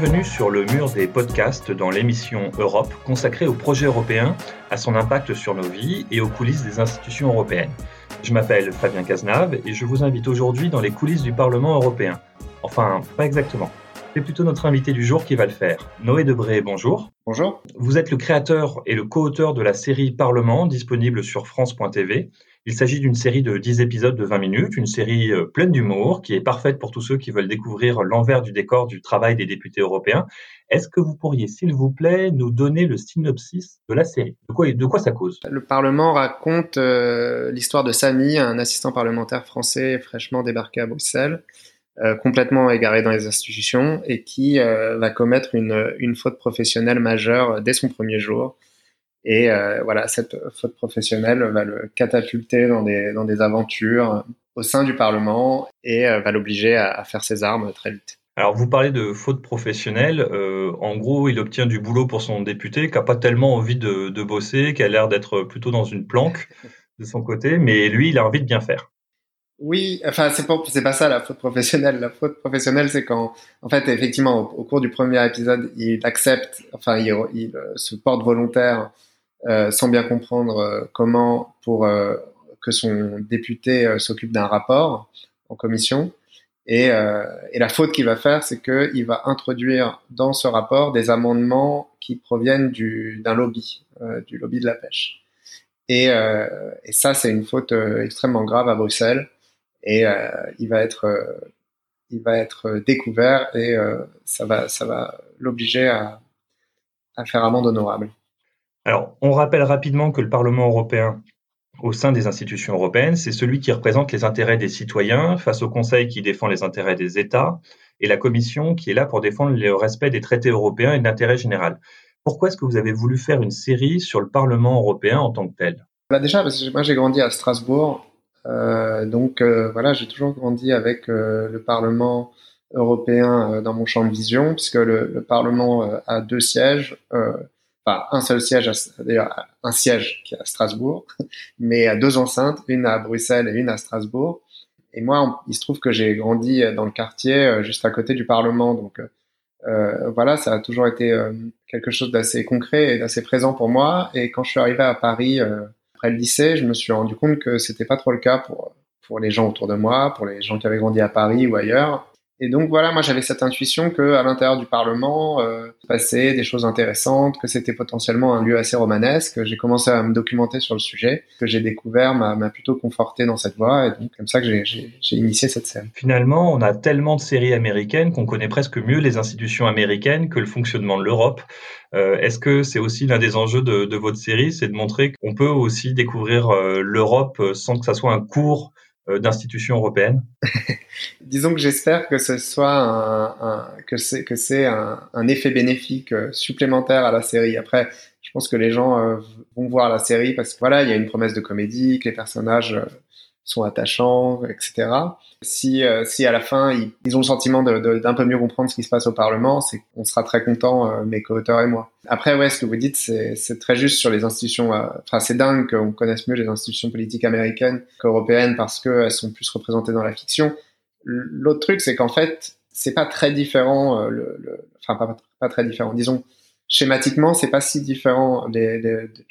Bienvenue sur le mur des podcasts dans l'émission Europe consacrée au projet européen, à son impact sur nos vies et aux coulisses des institutions européennes. Je m'appelle Fabien Cazenave et je vous invite aujourd'hui dans les coulisses du Parlement européen. Enfin, pas exactement. C'est plutôt notre invité du jour qui va le faire. Noé Debré, bonjour. Bonjour. Vous êtes le créateur et le co-auteur de la série Parlement, disponible sur France.tv. Il s'agit d'une série de 10 épisodes de 20 minutes, une série euh, pleine d'humour qui est parfaite pour tous ceux qui veulent découvrir l'envers du décor du travail des députés européens. Est-ce que vous pourriez, s'il vous plaît, nous donner le synopsis de la série? De quoi, de quoi ça cause? Le Parlement raconte euh, l'histoire de Samy, un assistant parlementaire français fraîchement débarqué à Bruxelles, euh, complètement égaré dans les institutions et qui va commettre une, une faute professionnelle majeure dès son premier jour et euh, voilà, cette faute professionnelle va le catapulter dans des, dans des aventures au sein du Parlement et euh, va l'obliger à, faire ses armes très vite. Alors, vous parlez de faute professionnelle. Euh, en gros, il obtient du boulot pour son député, qui n'a pas tellement envie de, de bosser, qui a l'air d'être plutôt dans une planque de son côté, mais lui, il a envie de bien faire. Oui, enfin, c'est pas, c'est pas ça la faute professionnelle. La faute professionnelle, c'est quand, en fait, effectivement, au, cours du premier épisode, il accepte, enfin, il, il se porte volontaire euh, sans bien comprendre euh, comment pour euh, que son député s'occupe d'un rapport en commission. Et, et la faute qu'il va faire, c'est qu'il va introduire dans ce rapport des amendements qui proviennent d'un lobby, du lobby de la pêche. Et, et ça, c'est une faute extrêmement grave à Bruxelles. Et il va être, il va être découvert et ça va, ça va l'obliger à, à faire amende honorable. Alors, on rappelle rapidement que le Parlement européen, au sein des institutions européennes, c'est celui qui représente les intérêts des citoyens face au Conseil qui défend les intérêts des États et la Commission qui est là pour défendre le respect des traités européens et de l'intérêt général. Pourquoi est-ce que vous avez voulu faire une série sur le Parlement européen en tant que tel? Bah Déjà, parce que moi j'ai grandi à Strasbourg, euh, donc euh, voilà, j'ai toujours grandi avec euh, le Parlement européen dans mon champ de vision, puisque le, le Parlement a deux sièges un seul siège, d'ailleurs un siège qui est à Strasbourg, mais à deux enceintes, une à Bruxelles et une à Strasbourg. Et moi, il se trouve que j'ai grandi dans le quartier euh, juste à côté du Parlement, donc euh, voilà, ça a toujours été euh, quelque chose d'assez concret et d'assez présent pour moi. Et quand je suis arrivé à Paris après le lycée, je me suis rendu compte que c'était pas trop le cas pour pour les gens autour de moi, pour les gens qui avaient grandi à Paris ou ailleurs. Et donc voilà, moi j'avais cette intuition que à l'intérieur du Parlement euh, des choses intéressantes, que c'était potentiellement un lieu assez romanesque. J'ai commencé à me documenter sur le sujet, que j'ai découvert m'a plutôt conforté dans cette voie, et donc comme ça que j'ai initié cette série. Finalement, on a tellement de séries américaines qu'on connaît presque mieux les institutions américaines que le fonctionnement de l'Europe. Euh, Est-ce que c'est aussi l'un des enjeux de, de votre série, c'est de montrer qu'on peut aussi découvrir euh, l'Europe sans que ça soit un cours euh, d'institutions européennes Disons que j'espère que ce soit un, que c'est que c'est un, effet bénéfique euh, supplémentaire à la série. Après, je pense que les gens euh, vont voir la série parce que voilà, il y a une promesse de comédie, que les personnages sont attachants, etc. Si, euh, si à la fin ils, ont le sentiment d'un peu mieux comprendre ce qui se passe au Parlement, c'est qu'on sera très content, euh, mes co-auteurs et moi. Après, ouais, ce que vous dites, c'est très juste sur les institutions. Euh, enfin, c'est dingue qu'on connaisse mieux les institutions politiques américaines qu'européennes parce qu'elles sont plus représentées dans la fiction. L'autre truc, c'est qu'en fait, c'est pas très différent. Le, le, enfin, pas, pas très différent. Disons, schématiquement, c'est pas si différent les,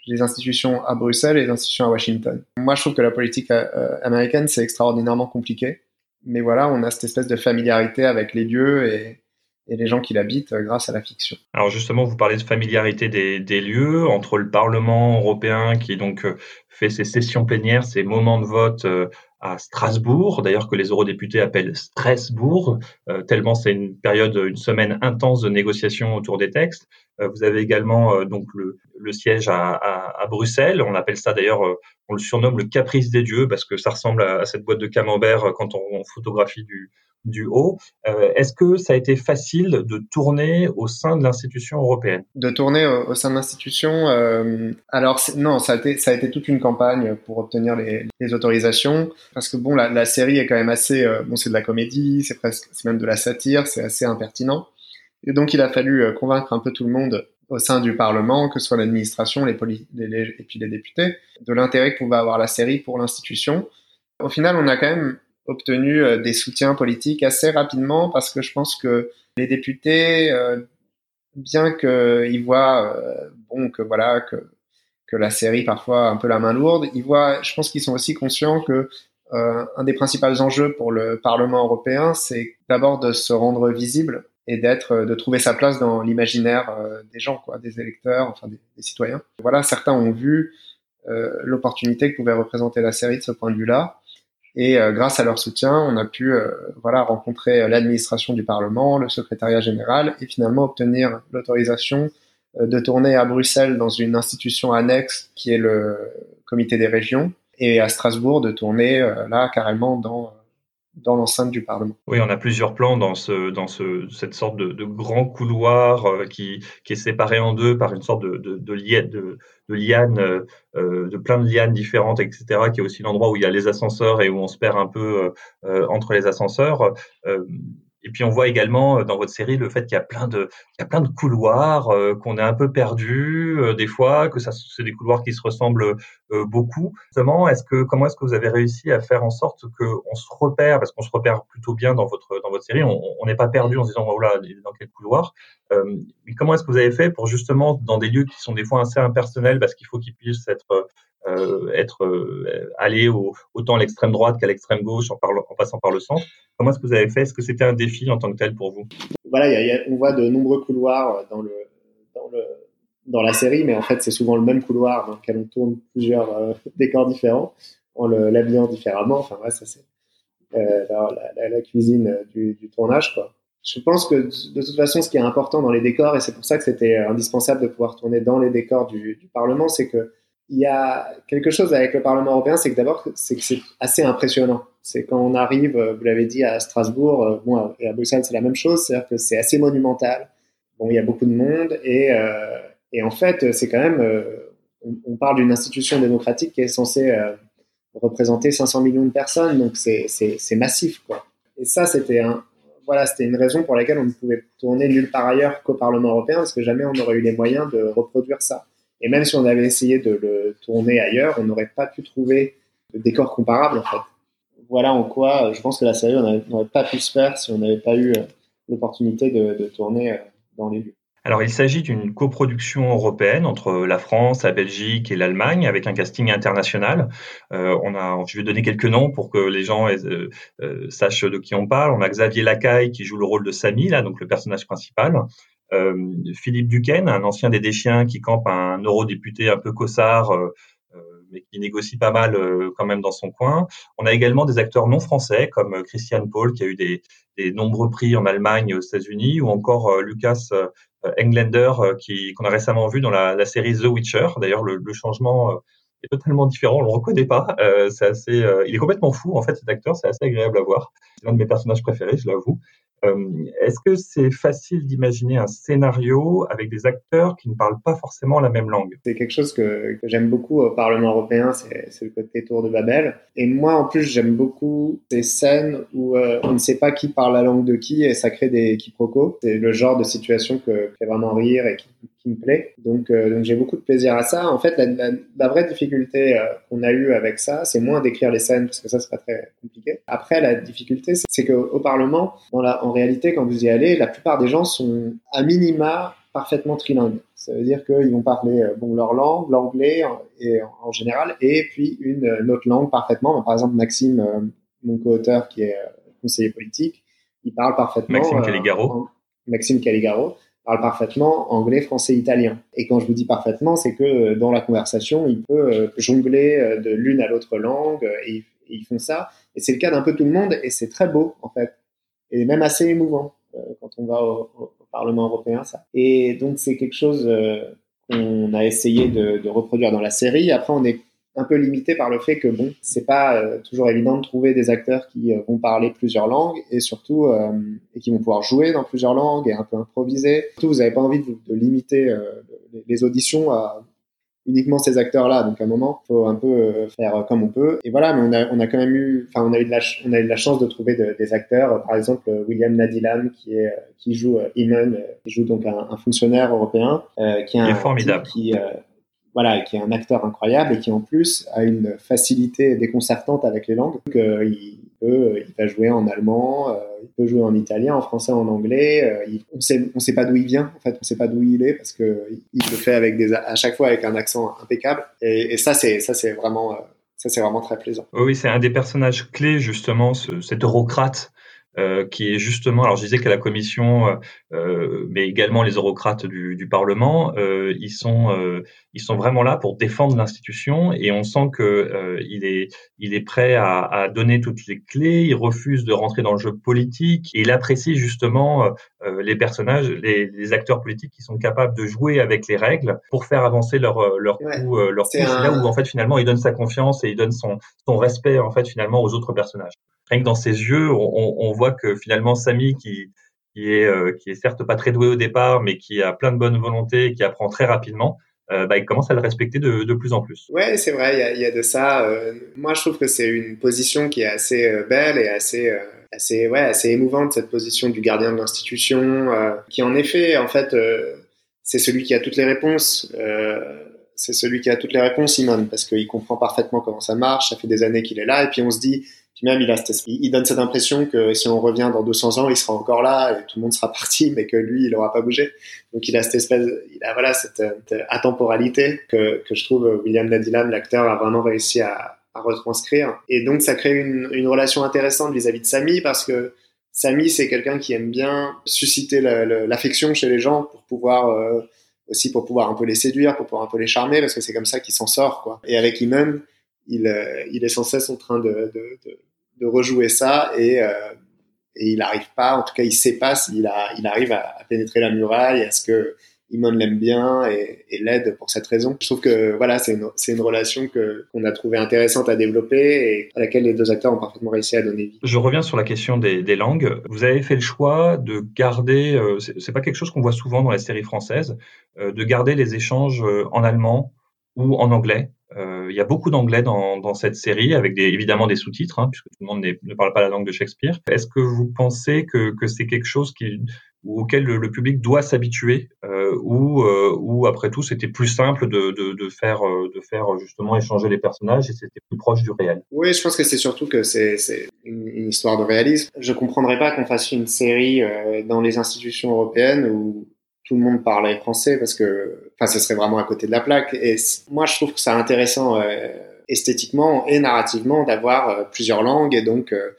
les, institutions à Bruxelles et les institutions à Washington. Moi, je trouve que la politique euh, américaine, c'est extraordinairement compliqué. Mais voilà, on a cette espèce de familiarité avec les lieux et, et les gens qui l'habitent euh, grâce à la fiction. Alors justement, vous parlez de familiarité des, des lieux entre le Parlement européen qui donc euh, fait ses sessions plénières, ses moments de vote à Strasbourg, d'ailleurs que les eurodéputés appellent Strasbourg, euh, tellement c'est une période, une semaine intense de négociations autour des textes. Euh, vous avez également euh, donc le, le siège à, à, à, Bruxelles. On appelle ça d'ailleurs, on le surnomme le caprice des dieux parce que ça ressemble à, cette boîte de camembert quand on, on photographie du, du haut. Euh, Est-ce que ça a été facile de tourner au sein de l'institution européenne? De tourner au, sein de l'institution, euh, alors non, ça a été ça a été toute une campagne pour obtenir les, les autorisations, parce que bon, la, série est quand même assez euh, bon, c'est de la comédie, c'est presque c'est même de la satire, c'est assez impertinent, et donc il a fallu convaincre un peu tout le monde au sein du Parlement, que ce soit l'administration, les, les, et puis les députés, de l'intérêt que pouvait avoir la série pour l'institution. Au final, on a quand même obtenu euh, des soutiens politiques assez rapidement parce que je pense que Les députés, bien qu'ils voient, bon, que voilà, que que la série parfois un peu la main lourde, ils voient, je pense qu'ils sont aussi conscients que euh, un des principaux enjeux pour le Parlement européen, c'est d'abord de se rendre visible et d'être, de trouver sa place dans l'imaginaire euh, des gens, quoi, des électeurs, enfin des, citoyens. Voilà, certains ont vu euh, l'opportunité que pouvait représenter la série de ce point de vue-là, et euh, grâce à leur soutien, on a pu, euh, voilà, rencontrer l'administration du Parlement, le secrétariat général, et finalement obtenir l'autorisation de tourner à Bruxelles dans une institution annexe qui est le Comité des régions et à Strasbourg de tourner euh, là carrément dans dans l'enceinte du Parlement. Oui, on a plusieurs plans dans ce dans ce cette sorte de, grand couloir euh, qui qui est séparé en deux par une sorte de de, de, liane, de, de lianes euh, de plein de lianes différentes, etc. Qui est aussi l'endroit où il y a les ascenseurs et où on se perd un peu entre les ascenseurs. Et puis on voit également euh, dans votre série le fait qu'il y a plein de, il y a plein de couloirs, euh, qu'on est un peu perdu euh, des fois, que ça c'est des couloirs qui se ressemblent beaucoup. Justement, est-ce que comment est-ce que vous avez réussi à faire en sorte que on se repère, parce qu'on se repère plutôt bien dans votre dans votre série, on n'est pas perdu en se disant oh là dans quel couloir. mais comment est-ce que vous avez fait pour justement dans des lieux qui sont des fois assez impersonnels, parce qu'il faut qu'ils puissent être euh, être euh, au, autant à l'extrême droite qu'à l'extrême gauche en, passant par le centre. Comment est-ce que vous avez fait? Est-ce que c'était un défi en tant que tel pour vous? Voilà, on voit de nombreux couloirs dans le, dans la série, mais en fait c'est souvent le même couloir dans lequel on tourne plusieurs euh, décors différents en l'habillant différemment. Enfin ouais, ça c'est euh, la, cuisine du, tournage. Je pense que de toute façon, ce qui est important dans les décors, et c'est pour ça que c'était indispensable de pouvoir tourner dans les décors du Parlement, c'est que il y a quelque chose avec le Parlement européen, c'est que d'abord, c'est assez impressionnant. C'est quand on arrive, euh, vous l'avez dit, à Strasbourg, euh, bon, et à Bruxelles, c'est la même chose, c'est-à-dire que c'est assez monumental. Bon, il y a beaucoup de monde, et, euh, en fait, c'est quand même, on, parle d'une institution démocratique qui est censée représenter 500 millions de personnes, donc c'est, massif, quoi. Et ça, c'était voilà, c'était une raison pour laquelle on ne pouvait tourner nulle part ailleurs qu'au Parlement européen, parce que jamais on n'aurait eu les moyens de reproduire ça. Et même si on avait essayé de le tourner ailleurs, on n'aurait pas pu trouver de décor comparable en fait. Voilà en quoi je pense que la série n'aurait pas pu se faire si on n'avait pas eu euh, l'opportunité de, de, tourner euh, dans les lieux. Alors, il s'agit d'une coproduction européenne entre la France, la Belgique et l'Allemagne, avec un casting international. Euh, on a, je vais donner quelques noms pour que les gens euh, euh, sachent de qui on parle. On a Xavier Lacaille qui joue le rôle de Samy, là, donc le personnage principal. Euh, Philippe Duquesne, un ancien des Déchiens qui campe un eurodéputé un peu cossard, euh, euh, mais qui négocie pas mal quand même dans son coin. On a également des acteurs non français comme Christian Paul qui a eu des, des nombreux prix en Allemagne aux États-Unis, ou encore Lucas Englander qui qu'on a récemment vu dans la, la série The Witcher. D'ailleurs, le, le, changement est totalement différent, on le reconnaît pas. Euh, c'est assez, il est complètement fou en fait cet acteur, c'est assez agréable à voir. C'est l'un de mes personnages préférés, je l'avoue. Euh, est-ce que c'est facile d'imaginer un scénario avec des acteurs qui ne parlent pas forcément la même langue? C'est quelque chose que, j'aime beaucoup au Parlement européen, c'est le côté tour de Babel. Et moi, en plus, j'aime beaucoup ces scènes où euh, on ne sait pas qui parle la langue de qui et ça crée des quiproquos. C'est le genre de situation que, fait vraiment rire et qui, qui me plaît. Donc, euh, donc j'ai beaucoup de plaisir à ça. En fait, la, la, la vraie difficulté qu'on a eue avec ça, c'est moins d'écrire les scènes parce que ça, c'est pas très compliqué. Après, la difficulté, c'est qu'au Parlement, dans la en réalité, quand vous y allez, la plupart des gens sont à minima parfaitement trilingues. Ça veut dire qu'ils vont parler euh, bon leur langue, l'anglais et en général, et puis une, autre langue parfaitement. Par exemple, Maxime, euh, mon co-auteur qui est euh, conseiller politique, il parle parfaitement. Maxime Caligaro. Maxime Caligaro parle parfaitement anglais, français, italien. Et quand je vous dis parfaitement, c'est que dans la conversation, il peut jongler de l'une à l'autre langue et ils font ça. Et c'est le cas d'un peu tout le monde et c'est très beau en fait et même assez émouvant euh, quand on va au, Parlement européen, ça. Et donc c'est quelque chose euh, qu'on a essayé de, reproduire dans la série. Après, on est un peu limité par le fait que bon, c'est pas euh, toujours évident de trouver des acteurs qui euh, vont parler plusieurs langues et surtout euh, et qui vont pouvoir jouer dans plusieurs langues et un peu improviser. Surtout, vous n'avez pas envie de, de limiter les auditions à uniquement ces acteurs-là. Donc à un moment, faut un peu euh, faire comme on peut. Et voilà, mais on a, on a quand même eu, enfin, on a eu de la, on a eu de la chance de trouver de, des acteurs. Par exemple, William Nadilam, qui est, qui joue Iman, qui joue donc un, un fonctionnaire européen, euh, qui est, un, formidable. Qui, euh, voilà, qui est un acteur incroyable et qui en plus a une facilité déconcertante avec les langues. Donc, il, peut, il va jouer en allemand, il peut jouer en italien, en français, en anglais. on sait, on sait pas d'où il vient. En fait, on sait pas d'où il est parce que il le fait à chaque fois avec un accent impeccable. Et, ça, c'est, vraiment, très plaisant. Oui, c'est un des personnages clés justement, ce, cet eurocrate euh, qui est justement, alors je disais que la commission, euh, euh, mais également les eurocrates du, du Parlement, ils sont ils sont vraiment là pour défendre l'institution et on sent que il est il est prêt à, à, donner toutes les clés, il refuse de rentrer dans le jeu politique et il apprécie justement les personnages, les, les, acteurs politiques qui sont capables de jouer avec les règles pour faire avancer leur leur coup, leur coup. Là où en fait finalement il donne sa confiance et il donne son son respect en fait finalement aux autres personnages rien que dans ses yeux, on, on voit que finalement Samy, qui, qui est, euh, qui est certes pas très doué au départ, mais qui a plein de bonne volonté qui apprend très rapidement, euh, bah, il commence à le respecter de, de plus en plus. Ouais, c'est vrai, il y a, y a, de ça. Euh, moi, je trouve que c'est une position qui est assez belle et assez, assez, ouais, assez émouvante, cette position du gardien de l'institution, qui en effet, en fait, c'est celui qui a toutes les réponses. c'est celui qui a toutes les réponses, Simon, parce qu'il comprend parfaitement comment ça marche. Ça fait des années qu'il est là, et puis on se dit, même, il, a il donne cette impression que si on revient dans 200 ans, il sera encore là et tout le monde sera parti, mais que lui, il n'aura pas bougé. Donc il a cette espèce, il a voilà cette, atemporalité que, que je trouve William Nadilan, l'acteur, a vraiment réussi à, à, retranscrire. Et donc ça crée une, une relation intéressante vis-à-vis de Samy parce que Samy, c'est quelqu'un qui aime bien susciter l'affection chez les gens pour pouvoir euh, aussi pour pouvoir un peu les séduire, pour pouvoir un peu les charmer, parce que c'est comme ça qu'il s'en sort. Quoi. Et avec Iman, il, euh, il est sans cesse en train de, rejouer ça et, euh, il n'arrive pas, en tout cas il sait pas s'il il arrive à, pénétrer la muraille, est-ce que Imon l'aime bien et, l'aide pour cette raison. Je trouve que voilà, c'est une, relation que, qu'on a trouvé intéressante à développer et à laquelle les deux acteurs ont parfaitement réussi à donner vie. Je reviens sur la question des, langues. Vous avez fait le choix de garder, euh, c'est, pas quelque chose qu'on voit souvent dans les séries françaises, euh, de garder les échanges en allemand ou en anglais. Euh, il y a beaucoup d'anglais dans, dans, cette série, avec des, évidemment des sous-titres, hein, puisque tout le monde ne parle pas la langue de Shakespeare. Est-ce que vous pensez que, que c'est quelque chose qui, auquel le, public doit s'habituer, euh, ou, euh, ou après tout c'était plus simple de, de, de, faire, euh, de faire justement échanger les personnages et c'était plus proche du réel? Oui, je pense que c'est surtout que c'est une, histoire de réalisme. Je comprendrais pas qu'on fasse une série euh, dans les institutions européennes où tout le monde parlait français parce que, enfin, ce serait vraiment à côté de la plaque. Et moi, je trouve que c'est intéressant euh, esthétiquement et narrativement d'avoir euh, plusieurs langues et donc euh,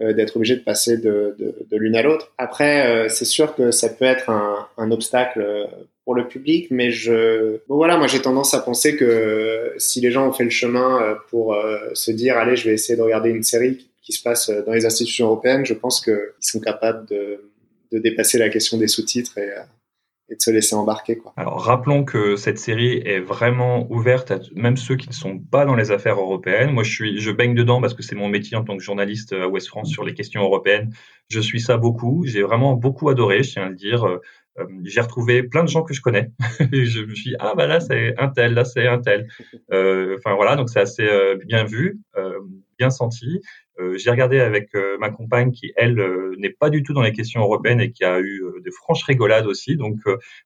euh d'être obligé de passer de, de, de l'une à l'autre. Après, euh, c'est sûr que ça peut être un, un, obstacle pour le public, mais je, bon voilà, moi j'ai tendance à penser que si les gens ont fait le chemin pour se dire, allez, je vais essayer de regarder une série qui se passe dans les institutions européennes, je pense qu'ils sont capables de, de dépasser la question des sous-titres et et de se laisser embarquer. Alors rappelons que cette série est vraiment ouverte à même ceux qui ne sont pas dans les affaires européennes. Moi, je baigne dedans parce que c'est mon métier en tant que journaliste à Ouest France sur les questions européennes. Je suis ça beaucoup. J'ai vraiment beaucoup adoré, je tiens à le dire. Euh, euh, j'ai retrouvé plein de gens que je connais. je me suis dit, ah bah là c'est un tel, là c'est un tel. Euh, enfin voilà, donc c'est assez bien vu, bien senti. Euh, j'ai regardé avec euh, ma compagne qui, elle, euh, n'est pas du tout dans les questions européennes et qui a eu des franches rigolades aussi. Donc,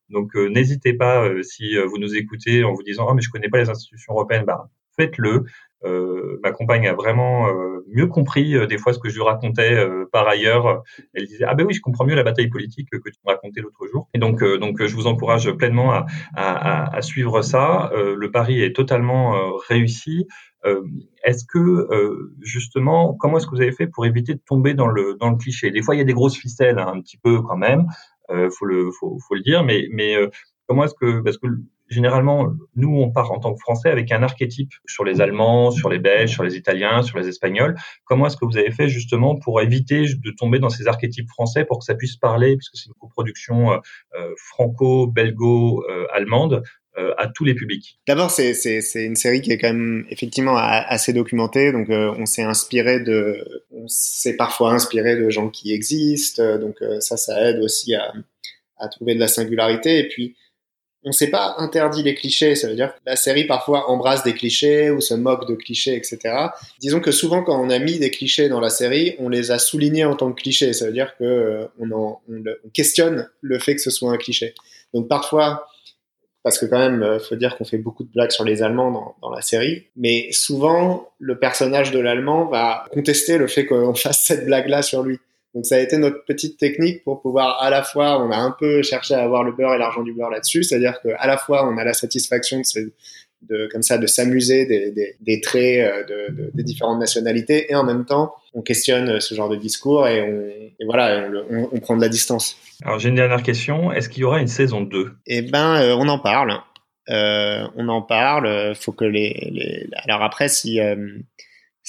donc n'hésitez pas, si vous nous écoutez en vous disant « Ah, mais je connais pas les institutions européennes bah, », faites-le. ma compagne a vraiment mieux compris des fois ce que je lui racontais par ailleurs. Elle disait ah ben oui je comprends mieux la bataille politique que tu me racontais l'autre jour. Et donc donc je vous encourage pleinement à suivre ça. le pari est totalement réussi. Euh, est-ce que euh, justement, comment est-ce que vous avez fait pour éviter de tomber dans le dans le cliché? Des fois, il y a des grosses ficelles, hein, un petit peu quand même, euh, faut le faut, faut le dire, mais mais comment est-ce que parce que généralement, nous, on part en tant que Français avec un archétype sur les Allemands, sur les Belges, sur les Italiens, sur les Espagnols. Comment est-ce que vous avez fait justement pour éviter de tomber dans ces archétypes français pour que ça puisse parler, puisque c'est une coproduction euh, franco-belgo-allemande, à tous les publics D'abord, c'est, c'est, c'est une série qui est quand même effectivement assez documentée, donc euh, on s'est inspiré de, on s'est parfois inspiré de gens qui existent, euh, donc ça, ça aide aussi à, à trouver de la singularité. Et puis, on s'est pas interdit les clichés, ça veut dire que la série parfois embrasse des clichés ou se moque de clichés, etc. Disons que souvent quand on a mis des clichés dans la série, on les a soulignés en tant que clichés, ça veut dire que on, en, on questionne le fait que ce soit un cliché. Donc parfois parce que quand même, euh, faut dire qu'on fait beaucoup de blagues sur les Allemands dans, la série, mais souvent le personnage de l'Allemand va contester le fait qu'on fasse cette blague-là sur lui. Donc ça a été notre petite technique pour pouvoir à la fois, on a un peu cherché à avoir le beurre et l'argent du beurre là-dessus, c'est-à-dire qu'à la fois on a la satisfaction de, de comme ça de s'amuser des, des, des, traits euh, de, de, des différentes nationalités et en même temps on questionne ce genre de discours et, on, et voilà on, on, on, prend de la distance. Alors j'ai une dernière question, est-ce qu'il y aura une saison 2 Eh ben euh, on en parle. Euh, on en parle. Faut que les, les... alors après si euh,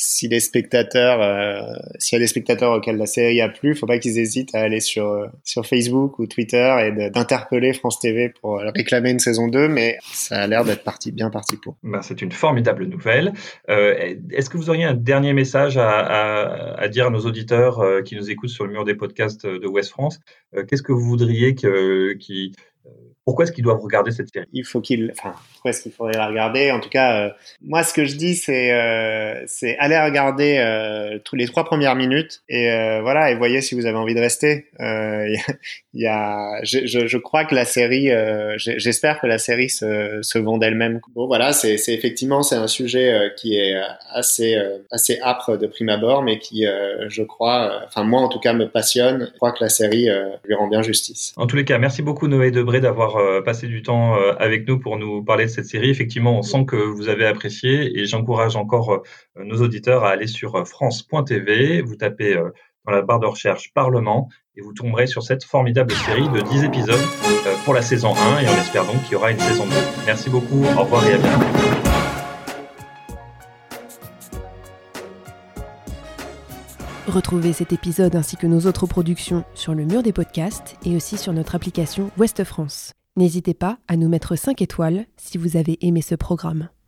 si les spectateurs, euh, s'il y a des spectateurs auxquels la série a plu, faut pas qu'ils hésitent à aller sur euh, sur Facebook ou Twitter et d'interpeller France TV pour réclamer une saison 2, mais ça a l'air d'être parti bien parti pour. Ben, c'est une formidable nouvelle. Euh, Est-ce que vous auriez un dernier message à, à, à dire à nos auditeurs euh, qui nous écoutent sur le mur des podcasts de West France? Euh, Qu'est-ce que vous voudriez que qui pourquoi est-ce qu'ils doivent regarder cette série? Il faut qu'ils, enfin, pourquoi est-ce qu'il faudrait la regarder? En tout cas, euh, moi, ce que je dis, c'est, euh, c'est aller regarder euh, tous les trois premières minutes et euh, voilà, et voyez si vous avez envie de rester. Il y a, je, je, je, crois que la série, j'espère que la série se, se vend d'elle-même. Bon, voilà, c'est, effectivement, c'est un sujet qui est assez, assez âpre de prime abord, mais qui, je crois, enfin moi en tout cas, me passionne. Je crois que la série lui rend bien justice. En tous les cas, merci beaucoup Noé Debré d'avoir passé du temps avec nous pour nous parler de cette série. Effectivement, on sent que vous avez apprécié et j'encourage encore nos auditeurs à aller sur France.tv. Vous tapez dans la barre de recherche Parlement et vous tomberez sur cette formidable série de 10 épisodes pour la saison 1 et on espère donc qu'il y aura une saison 2. Merci beaucoup, au revoir et à bientôt. Retrouvez cet épisode ainsi que nos autres productions sur le mur des podcasts et aussi sur notre application Ouest France. N'hésitez pas à nous mettre 5 étoiles si vous avez aimé ce programme.